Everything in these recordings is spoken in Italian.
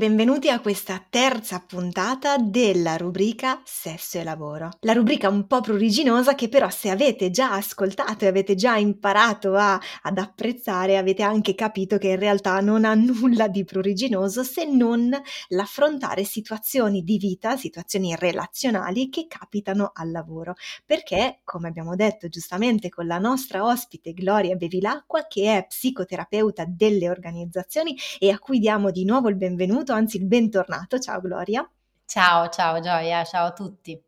Benvenuti a questa terza puntata della rubrica Sesso e Lavoro. La rubrica un po' pruriginosa che però se avete già ascoltato e avete già imparato a, ad apprezzare avete anche capito che in realtà non ha nulla di pruriginoso se non l'affrontare situazioni di vita, situazioni relazionali che capitano al lavoro. Perché, come abbiamo detto giustamente con la nostra ospite Gloria Bevilacqua, che è psicoterapeuta delle organizzazioni e a cui diamo di nuovo il benvenuto, anzi il bentornato. Ciao Gloria. Ciao, ciao Gioia, ciao a tutti.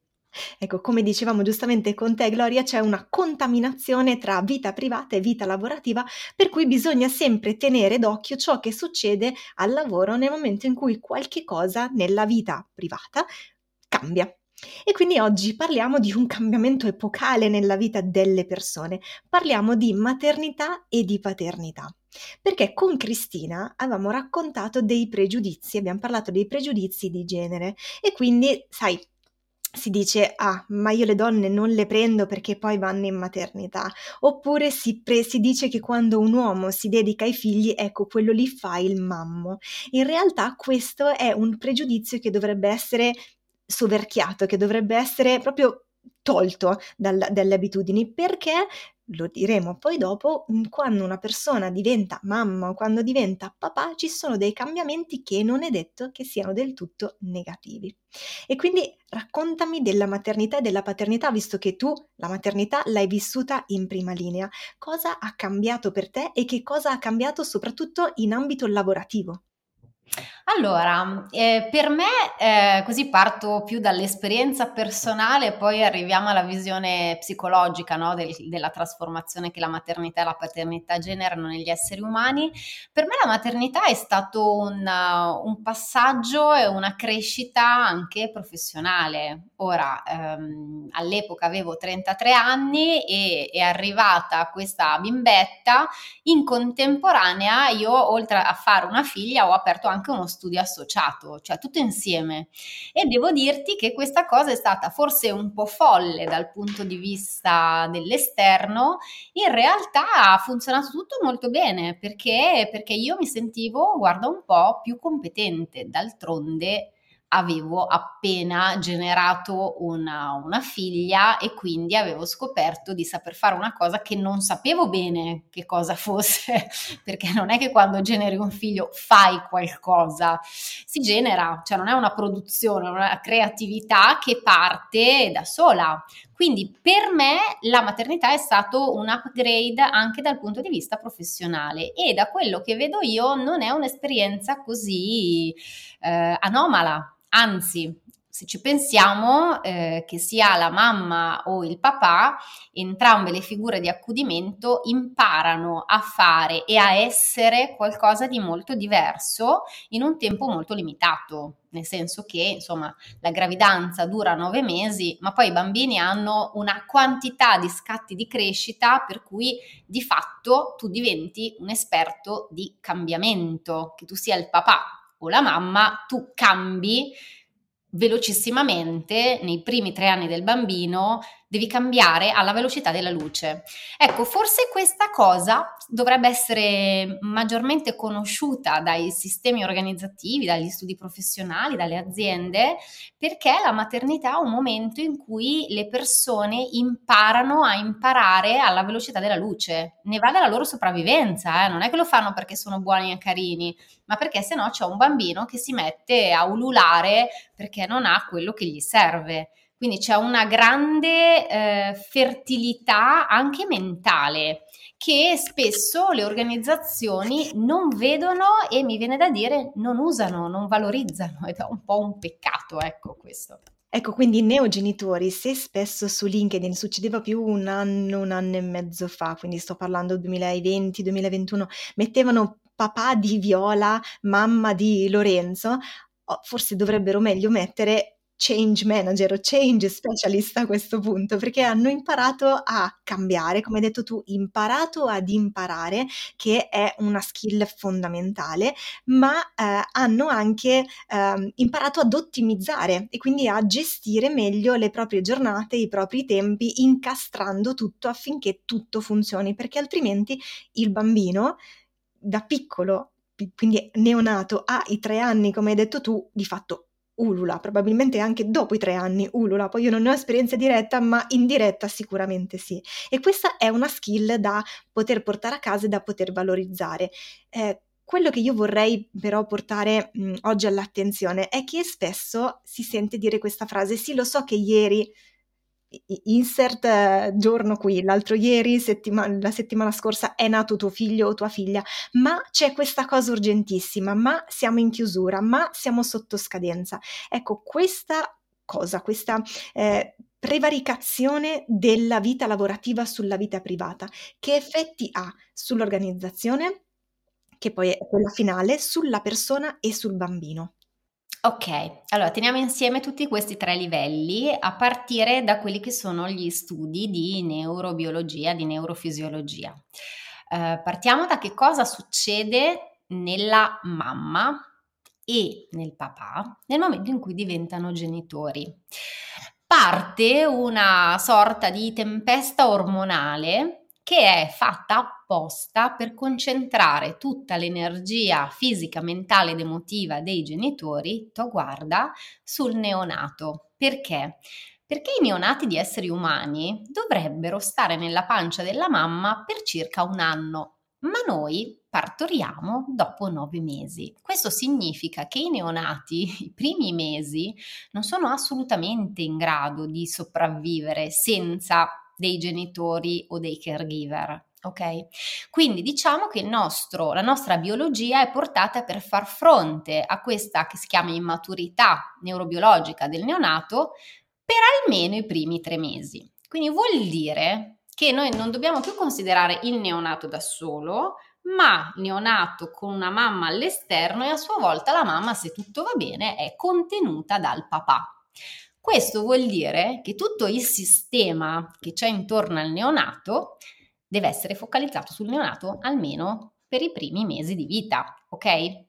Ecco, come dicevamo giustamente con te, Gloria, c'è una contaminazione tra vita privata e vita lavorativa, per cui bisogna sempre tenere d'occhio ciò che succede al lavoro nel momento in cui qualche cosa nella vita privata cambia. E quindi oggi parliamo di un cambiamento epocale nella vita delle persone. Parliamo di maternità e di paternità. Perché con Cristina avevamo raccontato dei pregiudizi, abbiamo parlato dei pregiudizi di genere e quindi, sai, si dice, ah, ma io le donne non le prendo perché poi vanno in maternità, oppure si, pre- si, dice che quando un uomo si dedica ai figli, ecco, quello lì fa il mammo. In realtà questo è un pregiudizio che dovrebbe essere soverchiato, che dovrebbe essere proprio tolto dal, dalle abitudini perché lo diremo poi dopo, quando una persona diventa mamma o quando diventa papà ci sono dei cambiamenti che non è detto che siano del tutto negativi. E quindi raccontami della maternità e della paternità, visto che tu la maternità l'hai vissuta in prima linea. Cosa ha cambiato per te e che cosa ha cambiato soprattutto in ambito lavorativo? Allora, eh, per me, eh, così parto più dall'esperienza personale e poi arriviamo alla visione psicologica no, del, della trasformazione che la maternità e la paternità generano negli esseri umani. Per me la maternità è stato un, un passaggio e una crescita anche professionale. Ora, ehm, all'epoca avevo 33 anni e è arrivata questa bimbetta, in contemporanea io oltre a fare una figlia ho aperto anche uno studio associato, cioè tutto insieme. E devo dirti che questa cosa è stata forse un po' folle dal punto di vista dell'esterno, in realtà ha funzionato tutto molto bene perché, perché io mi sentivo, guarda un po', più competente. D'altronde avevo appena generato una, una, figlia e quindi avevo scoperto di saper fare una cosa che non sapevo bene che cosa fosse, perché non è che quando generi un figlio fai qualcosa, si genera, cioè non è una produzione, è una creatività che parte da sola. Quindi per me la maternità è stato un upgrade anche dal punto di vista professionale e da quello che vedo io non è un'esperienza così eh, anomala Anzi, se ci pensiamo, eh, che sia la mamma o il papà, entrambe le figure di accudimento imparano a fare e a essere qualcosa di molto diverso in un tempo molto limitato, nel senso che insomma la gravidanza dura nove mesi, ma poi i bambini hanno una quantità di scatti di crescita per cui di fatto tu diventi un esperto di cambiamento, che tu sia il papà o la mamma, tu cambi velocissimamente nei primi tre anni del bambino devi cambiare alla velocità della luce. Ecco, forse questa cosa dovrebbe essere maggiormente conosciuta dai sistemi organizzativi, dagli studi professionali, dalle aziende, perché la maternità è un momento in cui le persone imparano a imparare alla velocità della luce. Ne va della loro sopravvivenza, eh? non è che lo fanno perché sono buoni e carini, ma perché se no c'è un bambino che si mette a ululare perché non ha quello che gli serve. Quindi c'è una grande eh, fertilità anche mentale che spesso le organizzazioni non vedono e mi viene da dire non usano, non valorizzano ed è un po' un peccato, ecco questo. Ecco, quindi neogenitori, se spesso su LinkedIn succedeva più un anno, un anno e mezzo fa, quindi sto parlando 2020-2021, mettevano papà di Viola, mamma di Lorenzo, forse dovrebbero meglio mettere change manager o change specialist a questo punto, perché hanno imparato a cambiare, come hai detto tu, imparato ad imparare, che è una skill fondamentale, ma eh, hanno anche eh, imparato ad ottimizzare e quindi a gestire meglio le proprie giornate, i propri tempi, incastrando tutto affinché tutto funzioni, perché altrimenti il bambino da piccolo quindi neonato, ha i tre anni, come hai detto tu, di fatto ulula, probabilmente anche dopo i tre anni ulula, poi io non ho esperienza diretta, ma indiretta sicuramente sì. E questa è una skill da poter portare a casa e da poter valorizzare. Eh, quello che io vorrei però portare mh, oggi all'attenzione è che spesso si sente dire questa frase, sì lo so che ieri insert eh, giorno qui, l'altro ieri, settima- la settimana scorsa è nato tuo figlio o tua figlia, ma c'è questa cosa urgentissima, ma siamo in chiusura, ma siamo sotto scadenza. Ecco, questa cosa, questa eh, prevaricazione della vita lavorativa sulla vita privata, che effetti ha sull'organizzazione, che poi è quella finale, sulla persona e sul bambino? Ok, allora teniamo insieme tutti questi tre livelli a partire da quelli che sono gli studi di neurobiologia, di neurofisiologia. Eh, partiamo da che cosa succede nella mamma e nel papà nel momento in cui diventano genitori. Parte una sorta di tempesta ormonale che è fatta apposta per concentrare tutta l'energia fisica, mentale ed emotiva dei genitori, to guarda, sul neonato. Perché? Perché i neonati di esseri umani dovrebbero stare nella pancia della mamma per circa un anno, ma noi partoriamo dopo nove mesi. Questo significa che i neonati, i primi mesi, non sono assolutamente in grado di sopravvivere senza dei genitori o dei caregiver. Ok? Quindi diciamo che nostro, la nostra biologia è portata per far fronte a questa che si chiama immaturità neurobiologica del neonato per almeno i primi tre mesi. Quindi vuol dire che noi non dobbiamo più considerare il neonato da solo, ma il neonato con una mamma all'esterno e a sua volta la mamma, se tutto va bene, è contenuta dal papà. Questo vuol dire che tutto il sistema che c'è intorno al neonato deve essere focalizzato sul neonato almeno per i primi mesi di vita, ok?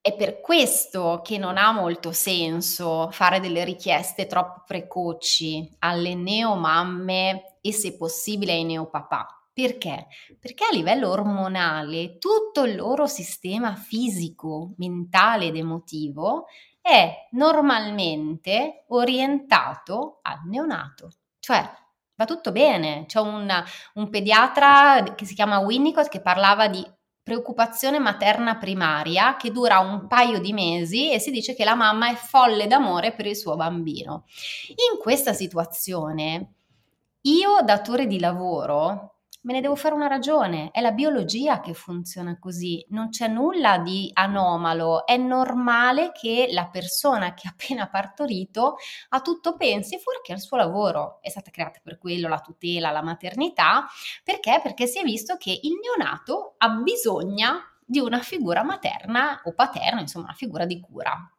È per questo che non ha molto senso fare delle richieste troppo precoci alle neomamme e se possibile ai neopapà. Perché? Perché a livello ormonale tutto il loro sistema fisico, mentale ed emotivo è normalmente orientato al neonato, cioè va tutto bene. C'è un, un pediatra che si chiama Winnicott che parlava di preoccupazione materna primaria che dura un paio di mesi e si dice che la mamma è folle d'amore per il suo bambino. In questa situazione, io datore di lavoro me ne devo fare una ragione, è la biologia che funziona così, non c'è nulla di anomalo, è normale che la persona che ha appena partorito a tutto pensi fuorché al suo lavoro, è stata creata per quello la tutela, la maternità, perché? Perché si è visto che il neonato ha bisogno di una figura materna o paterna, insomma una figura di cura.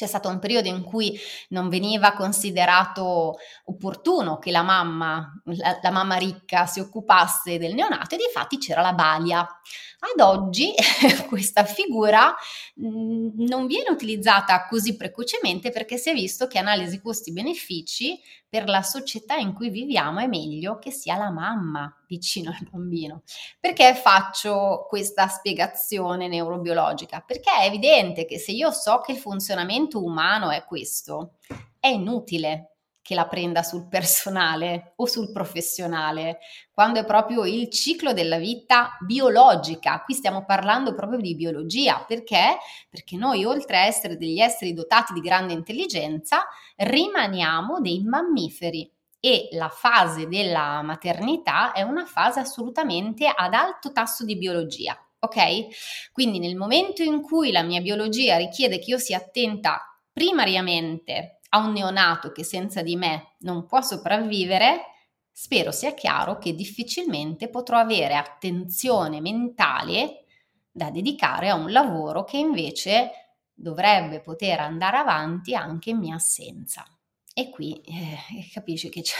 C'è stato un periodo in cui non veniva considerato opportuno che la mamma, la, la mamma ricca, si occupasse del neonato e di fatti c'era la balia. Ad oggi questa figura mm, non viene utilizzata così precocemente perché si è visto che analisi costi-benefici per la società in cui viviamo è meglio che sia la mamma vicino al bambino. Perché faccio questa spiegazione neurobiologica? Perché è evidente che se io so che il funzionamento umano è questo, è inutile che la prenda sul personale o sul professionale, quando è proprio il ciclo della vita biologica. Qui stiamo parlando proprio di biologia, perché? Perché noi oltre a essere degli esseri dotati di grande intelligenza, rimaniamo dei mammiferi e la fase della maternità è una fase assolutamente ad alto tasso di biologia. Ok? Quindi nel momento in cui la mia biologia richiede che io sia attenta primariamente a un neonato che senza di me non può sopravvivere, spero sia chiaro che difficilmente potrò avere attenzione mentale da dedicare a un lavoro che invece dovrebbe poter andare avanti anche in mia assenza. E qui eh, capisci che c'è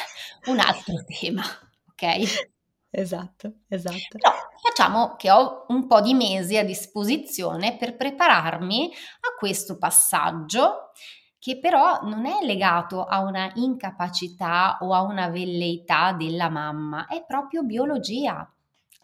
un altro tema, ok? Esatto, esatto. Però facciamo che ho un po' di mesi a disposizione per prepararmi a questo passaggio che però non è legato a una incapacità o a una velleità della mamma, è proprio biologia.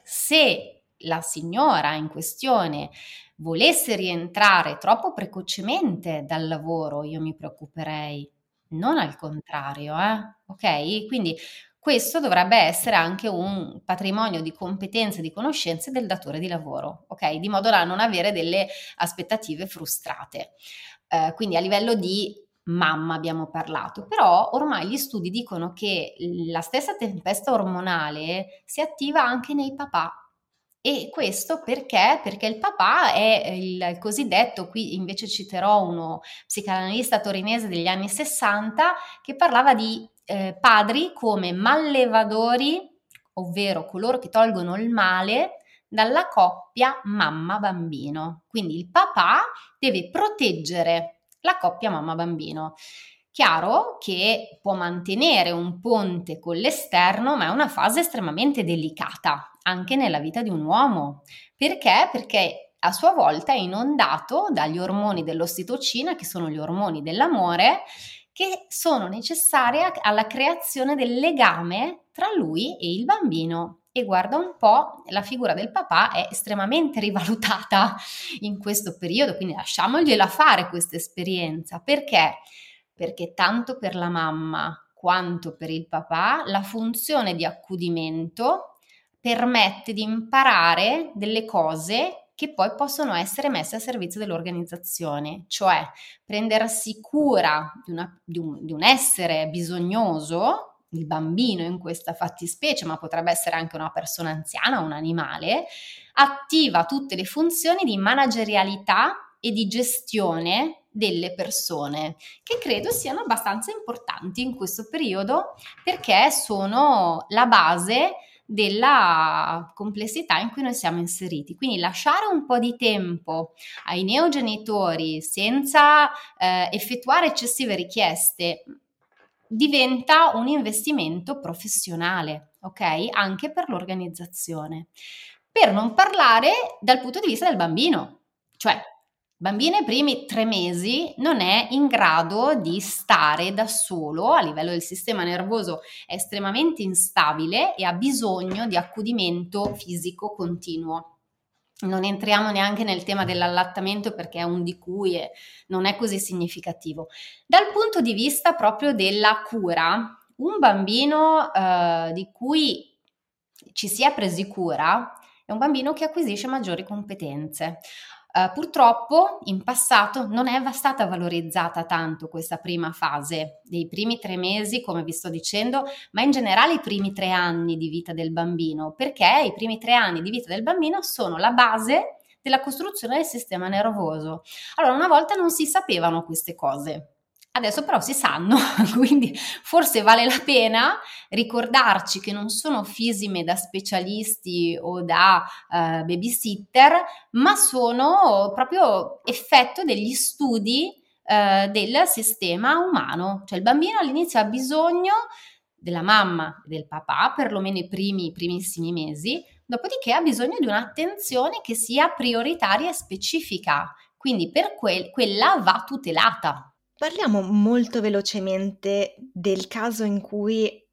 Se la signora in questione volesse rientrare troppo precocemente dal lavoro, io mi preoccuperei, non al contrario, eh? ok? Quindi questo dovrebbe essere anche un patrimonio di competenze e di conoscenze del datore di lavoro, ok? Di modo da non avere delle aspettative frustrate. Eh, quindi a livello di mamma abbiamo parlato, però ormai gli studi dicono che la stessa tempesta ormonale si attiva anche nei papà e questo perché? Perché il papà è il cosiddetto, qui invece citerò uno psicanalista torinese degli anni 60 che parlava di eh, padri come mallevadori, ovvero coloro che tolgono il male dalla coppia mamma-bambino. Quindi il papà deve proteggere la coppia mamma-bambino. Chiaro che può mantenere un ponte con l'esterno, ma è una fase estremamente delicata anche nella vita di un uomo. Perché? Perché a sua volta è inondato dagli ormoni dell'ossitocina, che sono gli ormoni dell'amore, che sono necessari alla creazione del legame tra lui e il bambino. E guarda un po', la figura del papà è estremamente rivalutata in questo periodo, quindi lasciamogliela fare questa esperienza. Perché? Perché tanto per la mamma quanto per il papà la funzione di accudimento permette di imparare delle cose che poi possono essere messe a servizio dell'organizzazione, cioè prendersi cura di, una, di, un, di un essere bisognoso, il bambino in questa fattispecie, ma potrebbe essere anche una persona anziana, un animale, attiva tutte le funzioni di managerialità e di gestione delle persone, che credo siano abbastanza importanti in questo periodo perché sono la base della complessità in cui noi siamo inseriti. Quindi lasciare un po' di tempo ai neogenitori senza eh, effettuare eccessive richieste diventa un investimento professionale, ok? Anche per l'organizzazione. Per non parlare dal punto di vista del bambino, cioè bambino ai primi tre mesi non è in grado di stare da solo a livello del sistema nervoso, è estremamente instabile e ha bisogno di accudimento fisico continuo. Non entriamo neanche nel tema dell'allattamento perché è un di cui è, non è così significativo. Dal punto di vista proprio della cura, un bambino eh, di cui ci si è presi cura è un bambino che acquisisce maggiori competenze. Uh, purtroppo in passato non è stata valorizzata tanto questa prima fase dei primi tre mesi, come vi sto dicendo, ma in generale i primi tre anni di vita del bambino, perché i primi tre anni di vita del bambino sono la base della costruzione del sistema nervoso. Allora, una volta non si sapevano queste cose. Adesso però si sanno, quindi forse vale la pena ricordarci che non sono fisime da specialisti o da uh, babysitter, ma sono proprio effetto degli studi uh, del sistema umano. Cioè il bambino all'inizio ha bisogno della mamma e del papà, perlomeno i primi, primissimi mesi, dopodiché ha bisogno di un'attenzione che sia prioritaria e specifica, quindi per quel, quella va tutelata. Parliamo molto velocemente del caso in cui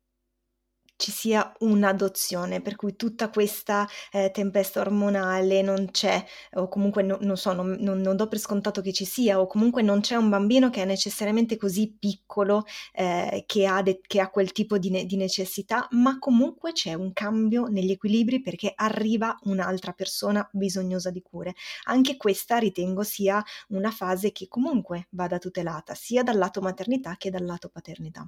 ci sia un'adozione, per cui tutta questa eh, tempesta ormonale non c'è, o comunque no, non so, non, non, non, do per scontato che ci sia, o comunque non c'è un bambino che è necessariamente così piccolo eh, che, ha de- che, ha quel tipo di, ne- di, necessità, ma comunque c'è un cambio negli equilibri perché arriva un'altra persona bisognosa di cure. Anche questa ritengo sia una fase che comunque vada tutelata, sia dal lato maternità che dal lato paternità.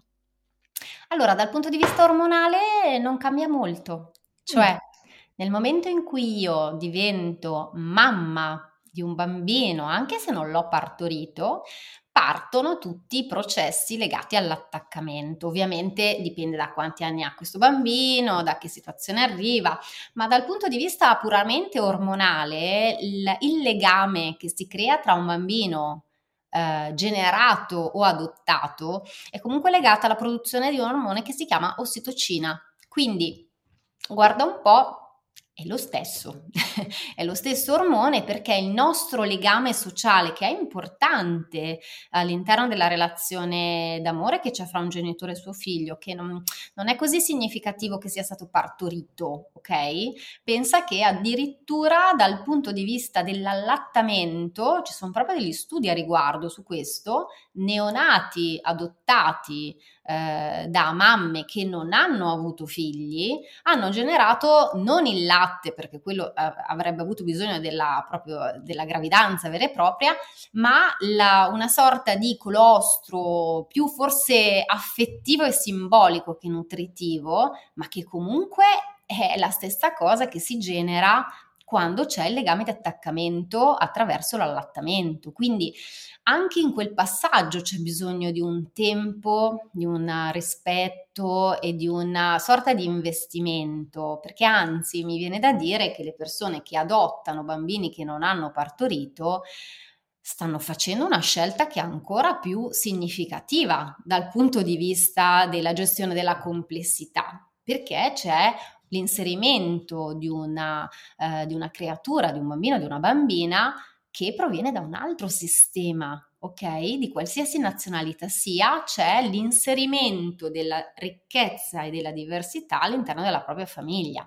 Allora, dal punto di vista ormonale non cambia molto, cioè mm. nel momento in cui io divento mamma di un bambino, anche se non l'ho partorito, partono tutti i processi legati all'attaccamento. Ovviamente dipende da quanti anni ha questo bambino, da che situazione arriva, ma dal punto di vista puramente ormonale, il, il legame che si crea tra un bambino eh, generato o adottato è comunque legata alla produzione di un ormone che si chiama ossitocina. Quindi, guarda un po', è lo stesso, è lo stesso ormone perché il nostro legame sociale, che è importante all'interno della relazione d'amore che c'è fra un genitore e suo figlio, che non, non è così significativo che sia stato partorito, ok? Pensa che addirittura dal punto di vista dell'allattamento, ci sono proprio degli studi a riguardo su questo, neonati adottati eh, da mamme che non hanno avuto figli hanno generato non il latte, perché quello eh, avrebbe avuto bisogno della, proprio, della gravidanza vera e propria, ma la, una sorta di colostro più forse affettivo e simbolico che nutritivo, ma che comunque è la stessa cosa che si genera quando c'è il legame di attaccamento attraverso l'allattamento. Quindi anche in quel passaggio c'è bisogno di un tempo, di un rispetto e di una sorta di investimento, perché anzi mi viene da dire che le persone che adottano bambini che non hanno partorito stanno facendo una scelta che è ancora più significativa dal punto di vista della gestione della complessità, perché c'è l'inserimento di una, eh, di una creatura, di un bambino, di una bambina che proviene da un altro sistema, ok? Di qualsiasi nazionalità sia, c'è l'inserimento della ricchezza e della diversità all'interno della propria famiglia.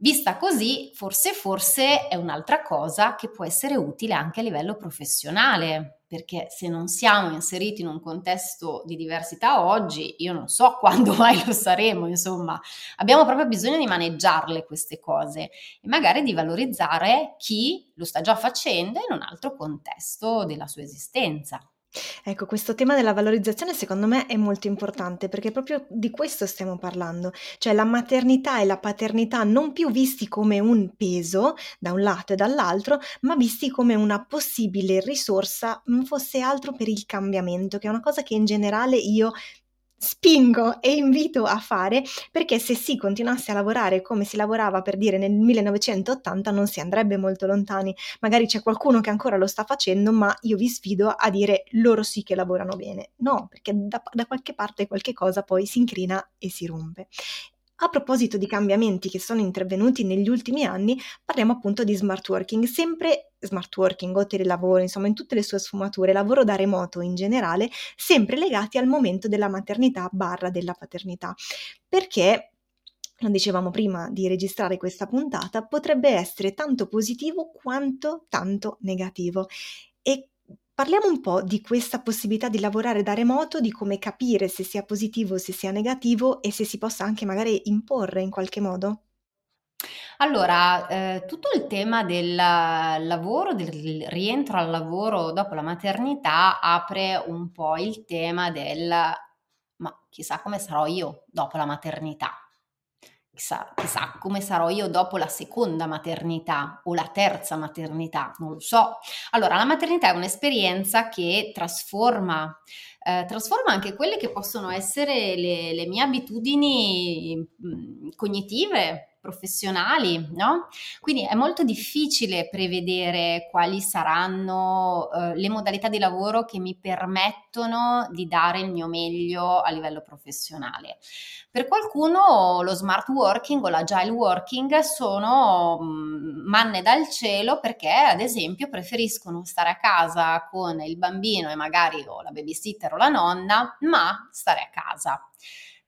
Vista così, forse forse è un'altra cosa che può essere utile anche a livello professionale, perché se non siamo inseriti in un contesto di diversità oggi, io non so quando mai lo saremo, insomma, abbiamo proprio bisogno di maneggiarle queste cose e magari di valorizzare chi lo sta già facendo in un altro contesto della sua esistenza. Ecco, questo tema della valorizzazione secondo me è molto importante perché proprio di questo stiamo parlando, cioè la maternità e la paternità non più visti come un peso da un lato e dall'altro, ma visti come una possibile risorsa, non fosse altro per il cambiamento, che è una cosa che in generale io spingo e invito a fare perché se si continuasse a lavorare come si lavorava per dire nel 1980 non si andrebbe molto lontani. Magari c'è qualcuno che ancora lo sta facendo, ma io vi sfido a dire loro sì che lavorano bene. No, perché da, da qualche parte qualche cosa poi si incrina e si rompe. A proposito di cambiamenti che sono intervenuti negli ultimi anni, parliamo appunto di smart working, sempre smart working o telelavoro, insomma in tutte le sue sfumature, lavoro da remoto in generale, sempre legati al momento della maternità barra della paternità. Perché lo dicevamo prima di registrare questa puntata, potrebbe essere tanto positivo quanto tanto negativo. E Parliamo un po' di questa possibilità di lavorare da remoto, di come capire se sia positivo, se sia negativo e se si possa anche magari imporre in qualche modo. Allora, eh, tutto il tema del lavoro, del rientro al lavoro dopo la maternità apre un po' il tema del ma chissà come sarò io dopo la maternità chissà, chissà come sarò io dopo la seconda maternità o la terza maternità, non lo so. Allora, la maternità è un'esperienza che trasforma, eh, trasforma anche quelle che possono essere le, le mie abitudini mm, cognitive, professionali, no? Quindi è molto difficile prevedere quali saranno uh, le modalità di lavoro che mi permettono di dare il mio meglio a livello professionale. Per qualcuno lo smart working o l'agile working sono mh, manne dal cielo perché ad esempio preferiscono stare a casa con il bambino e magari o la babysitter o la nonna, ma stare a casa.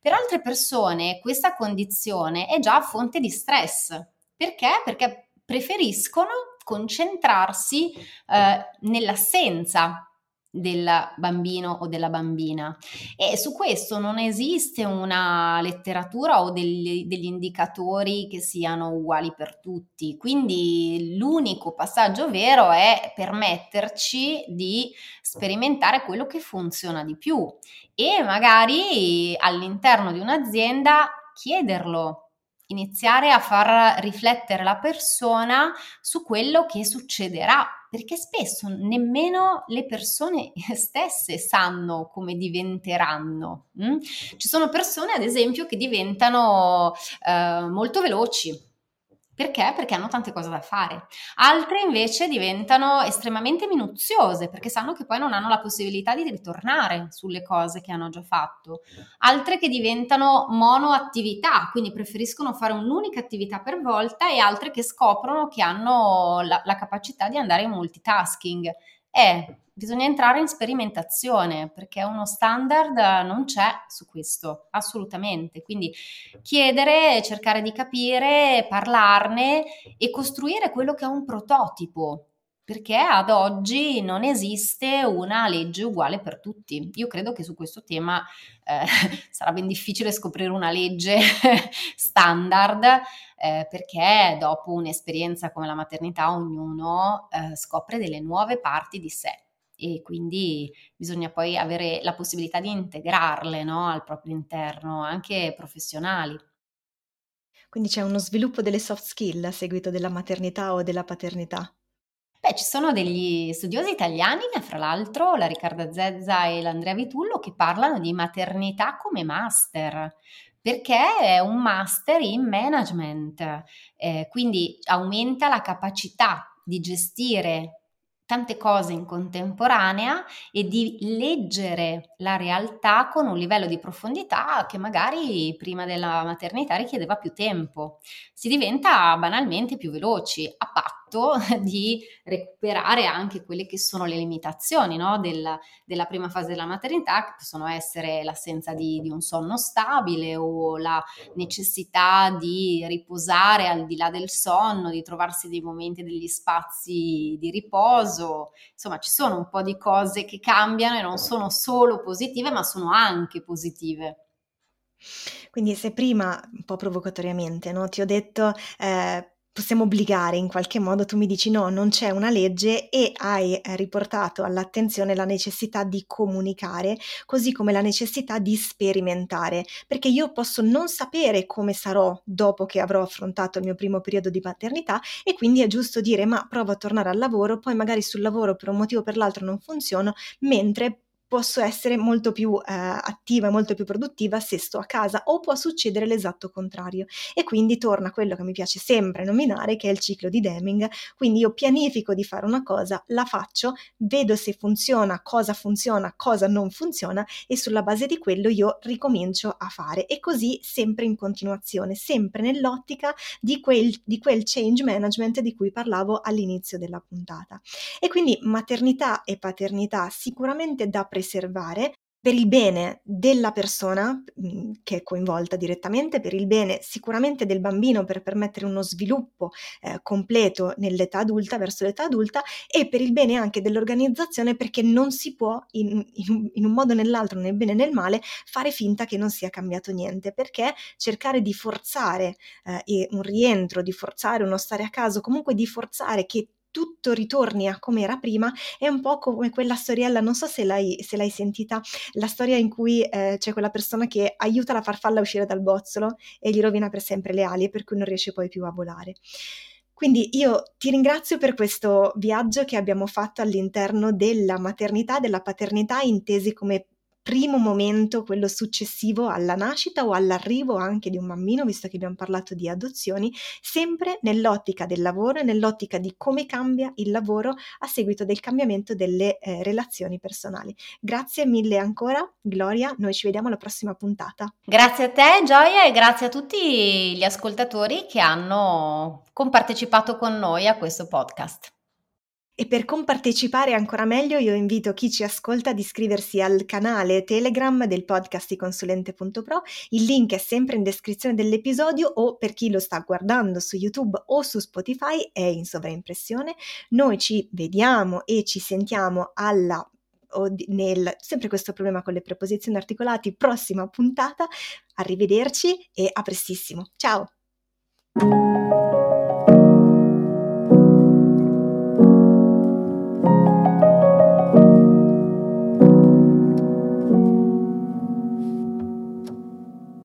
Per altre persone questa condizione è già fonte di stress. Perché? Perché preferiscono concentrarsi eh, nell'assenza del bambino o della bambina. E su questo non esiste una letteratura o degli, degli, indicatori che siano uguali per tutti. Quindi l'unico passaggio vero è permetterci di sperimentare quello che funziona di più e magari all'interno di un'azienda chiederlo iniziare a far riflettere la persona su quello che succederà perché spesso nemmeno le persone stesse sanno come diventeranno. Mm? Ci sono persone, ad esempio, che diventano eh, molto veloci Perché? Perché hanno tante cose da fare. Altre invece diventano estremamente minuziose perché sanno che poi non hanno la possibilità di ritornare sulle cose che hanno già fatto. Altre che diventano monoattività, quindi preferiscono fare un'unica attività per volta e altre che scoprono che hanno la, la capacità di andare in multitasking. E bisogna entrare in sperimentazione perché uno standard non c'è su questo, assolutamente. Quindi chiedere, cercare di capire, parlarne e costruire quello che è un prototipo. Perché ad oggi non esiste una legge uguale per tutti. Io credo che su questo tema eh, sarà ben difficile scoprire una legge standard, eh, perché dopo un'esperienza come la maternità ognuno eh, scopre delle nuove parti di sé e quindi bisogna poi avere la possibilità di integrarle no, al proprio interno, anche professionali. Quindi c'è uno sviluppo delle soft skill a seguito della maternità o della paternità? Beh, ci sono degli studiosi italiani, fra l'altro la Riccarda Zezza e l'Andrea Vitullo, che parlano di maternità come master, perché è un master in management, eh, quindi aumenta la capacità di gestire tante cose in contemporanea e di leggere la realtà con un livello di profondità che magari prima della maternità richiedeva più tempo. Si diventa banalmente più veloci a patto fatto di recuperare anche quelle che sono le limitazioni no? Del, della prima fase della maternità, che possono essere l'assenza di, di un sonno stabile o la necessità di riposare al di là del sonno, di trovarsi dei momenti, degli spazi di riposo. Insomma, ci sono un po' di cose che cambiano e non sono solo positive, ma sono anche positive. Quindi se prima, un po' provocatoriamente, no, ti ho detto eh, possiamo obbligare in qualche modo, tu mi dici no, non c'è una legge e hai eh, riportato all'attenzione la necessità di comunicare, così come la necessità di sperimentare, perché io posso non sapere come sarò dopo che avrò affrontato il mio primo periodo di paternità e quindi è giusto dire ma provo a tornare al lavoro, poi magari sul lavoro per un motivo o per l'altro non funziono, mentre posso essere molto più eh, attiva e molto più produttiva se sto a casa o può succedere l'esatto contrario. E quindi torna quello che mi piace sempre nominare che è il ciclo di Deming. Quindi io pianifico di fare una cosa la faccio vedo se funziona cosa funziona cosa non funziona e sulla base di quello io ricomincio a fare. E così sempre in continuazione sempre nell'ottica di quel, di quel change management di cui parlavo all'inizio della puntata. E quindi maternità e paternità sicuramente da presentare preservare per il bene della persona mhmm, che è coinvolta direttamente, per il bene sicuramente del bambino per permettere uno sviluppo eh, completo nell'età adulta, verso l'età adulta e per il bene anche dell'organizzazione perché non si può in, in, in un modo o nell'altro, nel bene e nel male, fare finta che non sia cambiato niente, perché cercare di forzare eh, un rientro, di forzare uno stare a caso, comunque di forzare che tutto ritorni a come era prima, è un po' come quella storiella, non so se l'hai, se l'hai sentita, la storia in cui eh, c'è quella persona che aiuta la farfalla a uscire dal bozzolo e gli rovina per sempre le ali, per cui non riesce poi più a volare. Quindi io ti ringrazio per questo viaggio che abbiamo fatto all'interno della maternità, della paternità, intesi come primo momento, quello successivo alla nascita o all'arrivo anche di un bambino, visto che abbiamo parlato di adozioni, sempre nell'ottica del lavoro e nell'ottica di come cambia il lavoro a seguito del cambiamento delle eh, relazioni personali. Grazie mille ancora, Gloria, noi ci vediamo alla prossima puntata. Grazie a te, Gioia, e grazie a tutti gli ascoltatori che hanno compartecipato con noi a questo podcast. E per compartecipare ancora meglio io invito chi ci ascolta ad iscriversi al canale Telegram del podcast iconsulente.pro, il link è sempre in descrizione dell'episodio o per chi lo sta guardando su YouTube o su Spotify è in sovraimpressione. Noi ci vediamo e ci sentiamo alla nel, sempre questo problema con le preposizioni articolati, prossima puntata. Arrivederci e a prestissimo. Ciao!